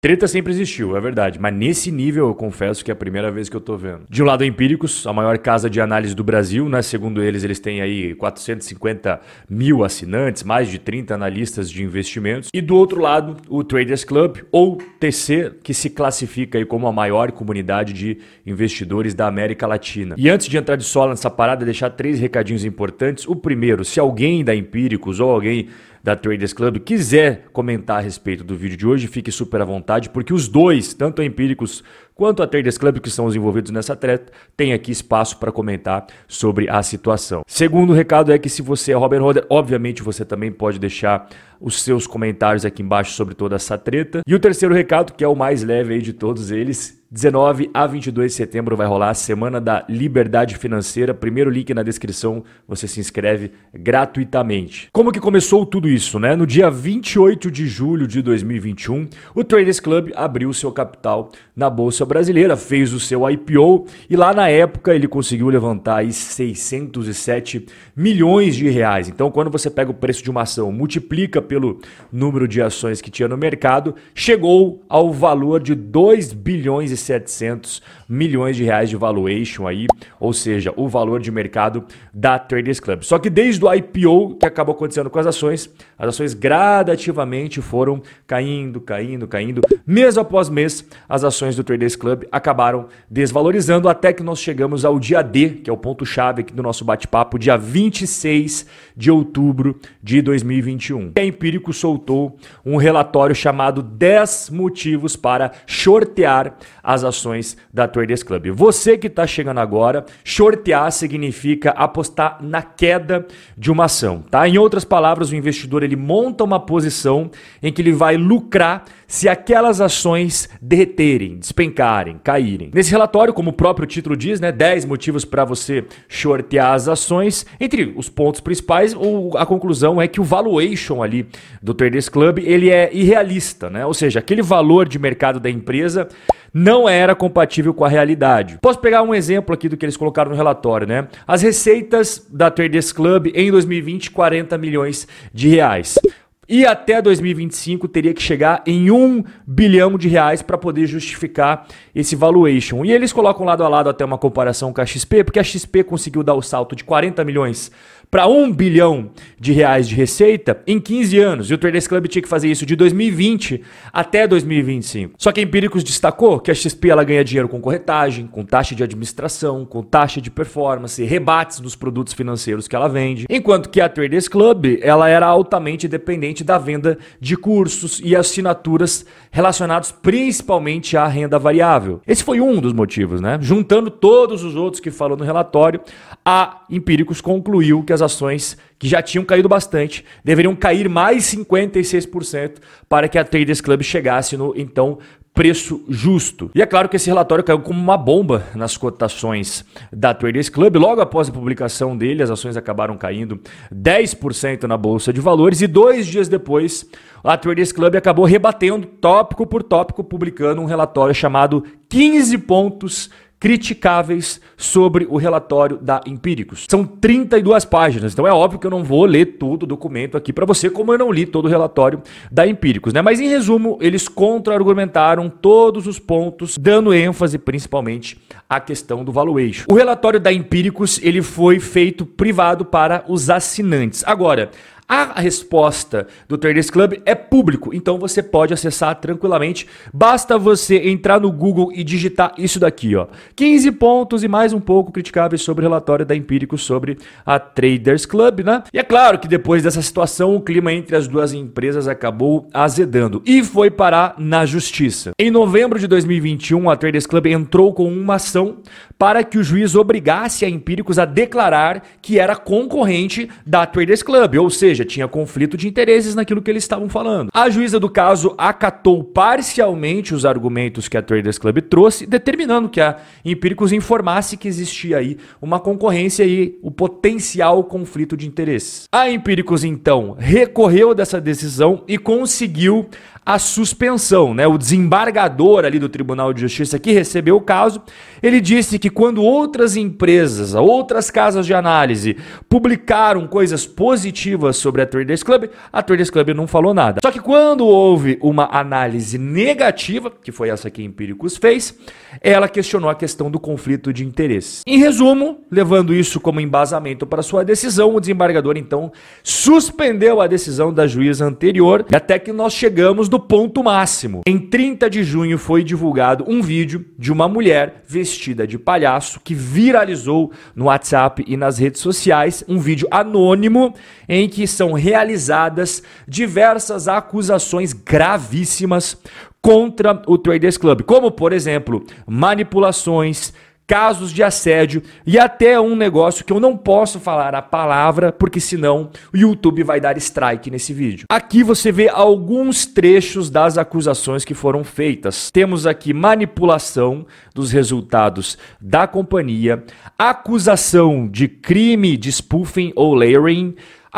Treta sempre existiu, é verdade, mas nesse nível eu confesso que é a primeira vez que eu tô vendo. De um lado, Empíricos, a maior casa de análise do Brasil, né? Segundo eles, eles têm aí 450 mil assinantes, mais de 30 analistas de investimentos. E do outro lado, o Traders Club, ou TC, que se classifica aí como a maior comunidade de investidores da América Latina. E antes de entrar de sola nessa parada, deixar três recadinhos importantes. O primeiro, se alguém da Empíricos ou alguém da Traders Club quiser comentar a respeito do vídeo de hoje, fique super à vontade, porque os dois, tanto a Empíricos quanto a Traders Club, que são os envolvidos nessa treta, tem aqui espaço para comentar sobre a situação. Segundo recado é que se você é Robert Holder, obviamente você também pode deixar os seus comentários aqui embaixo sobre toda essa treta. E o terceiro recado, que é o mais leve aí de todos eles, 19 a 22 de setembro vai rolar a Semana da Liberdade Financeira. Primeiro link na descrição, você se inscreve gratuitamente. Como que começou tudo isso, né? No dia 28 de julho de 2021, o Traders Club abriu seu capital na Bolsa Brasileira, fez o seu IPO e lá na época ele conseguiu levantar aí 607 milhões de reais. Então, quando você pega o preço de uma ação, multiplica pelo número de ações que tinha no mercado, chegou ao valor de 2 bilhões e 700 milhões de reais de valuation aí, ou seja, o valor de mercado da Traders Club. Só que desde o IPO que acabou acontecendo com as ações, as ações gradativamente foram caindo, caindo, caindo. Mês após mês, as ações do Traders Club acabaram desvalorizando até que nós chegamos ao dia D, que é o ponto chave aqui do nosso bate-papo, dia 26 de outubro de 2021. A Empírico soltou um relatório chamado 10 motivos para shortear as ações da Traders Club. Você que está chegando agora, shortear significa apostar na queda de uma ação, tá? Em outras palavras, o investidor ele monta uma posição em que ele vai lucrar se aquelas ações derreterem, despencarem, caírem. Nesse relatório, como o próprio título diz, né, 10 motivos para você shortear as ações. Entre os pontos principais, a conclusão é que o valuation ali do Traders Club, ele é irrealista, né? Ou seja, aquele valor de mercado da empresa não era compatível com a realidade. Posso pegar um exemplo aqui do que eles colocaram no relatório, né? As receitas da Traders Club em 2020, 40 milhões de reais. E até 2025 teria que chegar em 1 bilhão de reais para poder justificar esse valuation. E eles colocam lado a lado até uma comparação com a XP, porque a XP conseguiu dar o salto de 40 milhões para 1 bilhão de reais de receita em 15 anos. E o Traders Club tinha que fazer isso de 2020 até 2025. Só que a Empíricos destacou que a XP ela ganha dinheiro com corretagem, com taxa de administração, com taxa de performance, rebates dos produtos financeiros que ela vende. Enquanto que a Traders Club ela era altamente dependente da venda de cursos e assinaturas relacionados principalmente à renda variável. Esse foi um dos motivos, né? Juntando todos os outros que falou no relatório, a Empíricos concluiu que as ações que já tinham caído bastante deveriam cair mais 56% para que a Traders Club chegasse no então preço justo. E é claro que esse relatório caiu como uma bomba nas cotações da Traders Club. Logo após a publicação dele, as ações acabaram caindo 10% na bolsa de valores e dois dias depois, a Traders Club acabou rebatendo tópico por tópico, publicando um relatório chamado 15 pontos criticáveis sobre o relatório da Empíricos. São 32 páginas, então é óbvio que eu não vou ler todo o documento aqui para você, como eu não li todo o relatório da Empíricos, né? Mas em resumo, eles contra-argumentaram todos os pontos, dando ênfase principalmente à questão do valuation. O relatório da Empíricos, ele foi feito privado para os assinantes. Agora, a resposta do Traders Club é público, então você pode acessar tranquilamente. Basta você entrar no Google e digitar isso daqui, ó. 15 pontos e mais um pouco criticáveis sobre o relatório da Empírico sobre a Traders Club, né? E é claro que depois dessa situação, o clima entre as duas empresas acabou azedando e foi parar na justiça. Em novembro de 2021, a Traders Club entrou com uma ação para que o juiz obrigasse a Empíricos a declarar que era concorrente da Traders Club, ou seja, tinha conflito de interesses naquilo que eles estavam falando. A juíza do caso acatou parcialmente os argumentos que a Traders Club trouxe, determinando que a Empíricos informasse que existia aí uma concorrência e o potencial conflito de interesses. A Empíricos então recorreu dessa decisão e conseguiu a suspensão, né? O desembargador ali do Tribunal de Justiça que recebeu o caso, ele disse que quando outras empresas, outras casas de análise publicaram coisas positivas sobre a Traders Club, a Traders Club não falou nada. Só que quando houve uma análise negativa, que foi essa que a Empíricos fez, ela questionou a questão do conflito de interesses. Em resumo, levando isso como embasamento para sua decisão, o desembargador então suspendeu a decisão da juíza anterior até que nós chegamos no ponto máximo. Em 30 de junho foi divulgado um vídeo de uma mulher vestida de palhaço que viralizou no WhatsApp e nas redes sociais, um vídeo anônimo em que são realizadas diversas acusações gravíssimas contra o Traders Club, como por exemplo, manipulações, casos de assédio e até um negócio que eu não posso falar a palavra porque senão o YouTube vai dar strike nesse vídeo. Aqui você vê alguns trechos das acusações que foram feitas. Temos aqui manipulação dos resultados da companhia, acusação de crime de spoofing ou layering,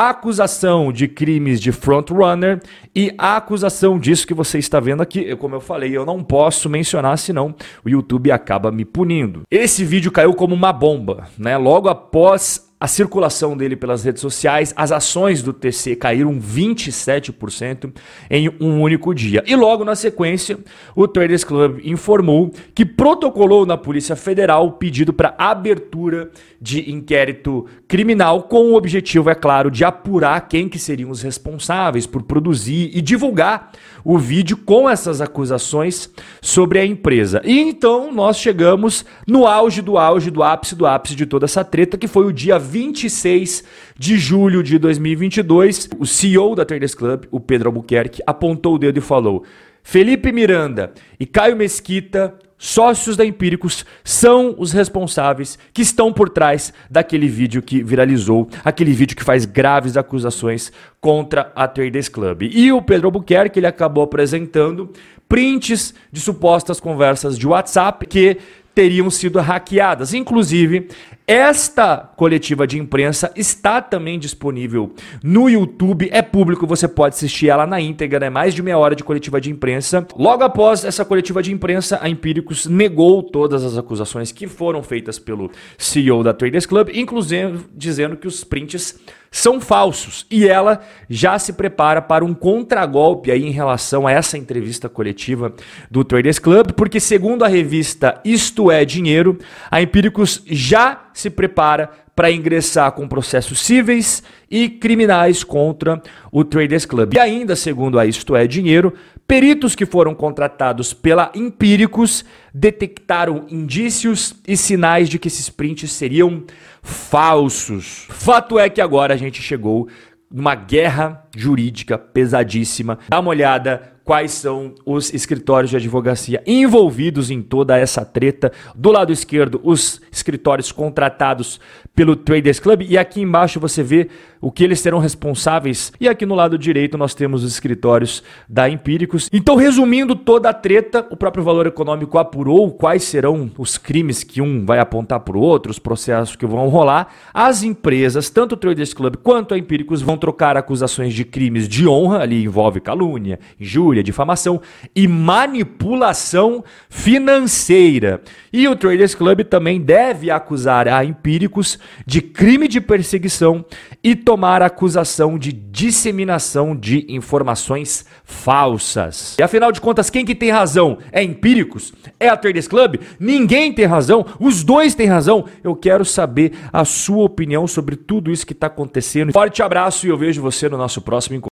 acusação de crimes de frontrunner e a acusação disso que você está vendo aqui. Como eu falei, eu não posso mencionar, senão o YouTube acaba me punindo. Esse vídeo caiu como uma bomba, né? Logo após a circulação dele pelas redes sociais, as ações do TC caíram 27% em um único dia. E logo na sequência, o Traders Club informou que protocolou na Polícia Federal o pedido para abertura de inquérito criminal com o objetivo, é claro, de apurar quem que seriam os responsáveis por produzir e divulgar o vídeo com essas acusações sobre a empresa. E então nós chegamos no auge do auge do ápice do ápice de toda essa treta, que foi o dia 26 de julho de 2022, o CEO da Traders Club, o Pedro Albuquerque, apontou o dedo e falou: Felipe Miranda e Caio Mesquita, sócios da Empíricos, são os responsáveis que estão por trás daquele vídeo que viralizou, aquele vídeo que faz graves acusações contra a Traders Club. E o Pedro Albuquerque ele acabou apresentando prints de supostas conversas de WhatsApp que teriam sido hackeadas. Inclusive, esta coletiva de imprensa está também disponível no YouTube, é público, você pode assistir ela na íntegra, né? Mais de meia hora de coletiva de imprensa. Logo após essa coletiva de imprensa, a Empíricos negou todas as acusações que foram feitas pelo CEO da Traders Club, inclusive dizendo que os prints são falsos e ela já se prepara para um contragolpe aí em relação a essa entrevista coletiva do Traders Club, porque segundo a revista Isto é Dinheiro, a Empíricos já se prepara para ingressar com processos cíveis e criminais contra o Traders Club. E ainda, segundo a Isto é Dinheiro, peritos que foram contratados pela Empíricos detectaram indícios e sinais de que esses prints seriam falsos. Fato é que agora a gente chegou numa guerra jurídica pesadíssima. Dá uma olhada quais são os escritórios de advocacia envolvidos em toda essa treta. Do lado esquerdo, os escritórios contratados pelo Traders Club e aqui embaixo você vê o que eles serão responsáveis. E aqui no lado direito nós temos os escritórios da Empíricos. Então, resumindo toda a treta, o próprio Valor Econômico apurou quais serão os crimes que um vai apontar para o outro, os processos que vão rolar. As empresas, tanto o Traders Club quanto a Empíricos, vão trocar acusações de crimes de honra, ali envolve calúnia, injúria, difamação e manipulação financeira. E o Traders Club também deve acusar a Empíricos de crime de perseguição e tomar acusação de disseminação de informações falsas. E afinal de contas, quem que tem razão? É Empíricos? É a Traders Club? Ninguém tem razão? Os dois têm razão? Eu quero saber a sua opinião sobre tudo isso que está acontecendo. Forte abraço e eu vejo você no nosso próximo encontro.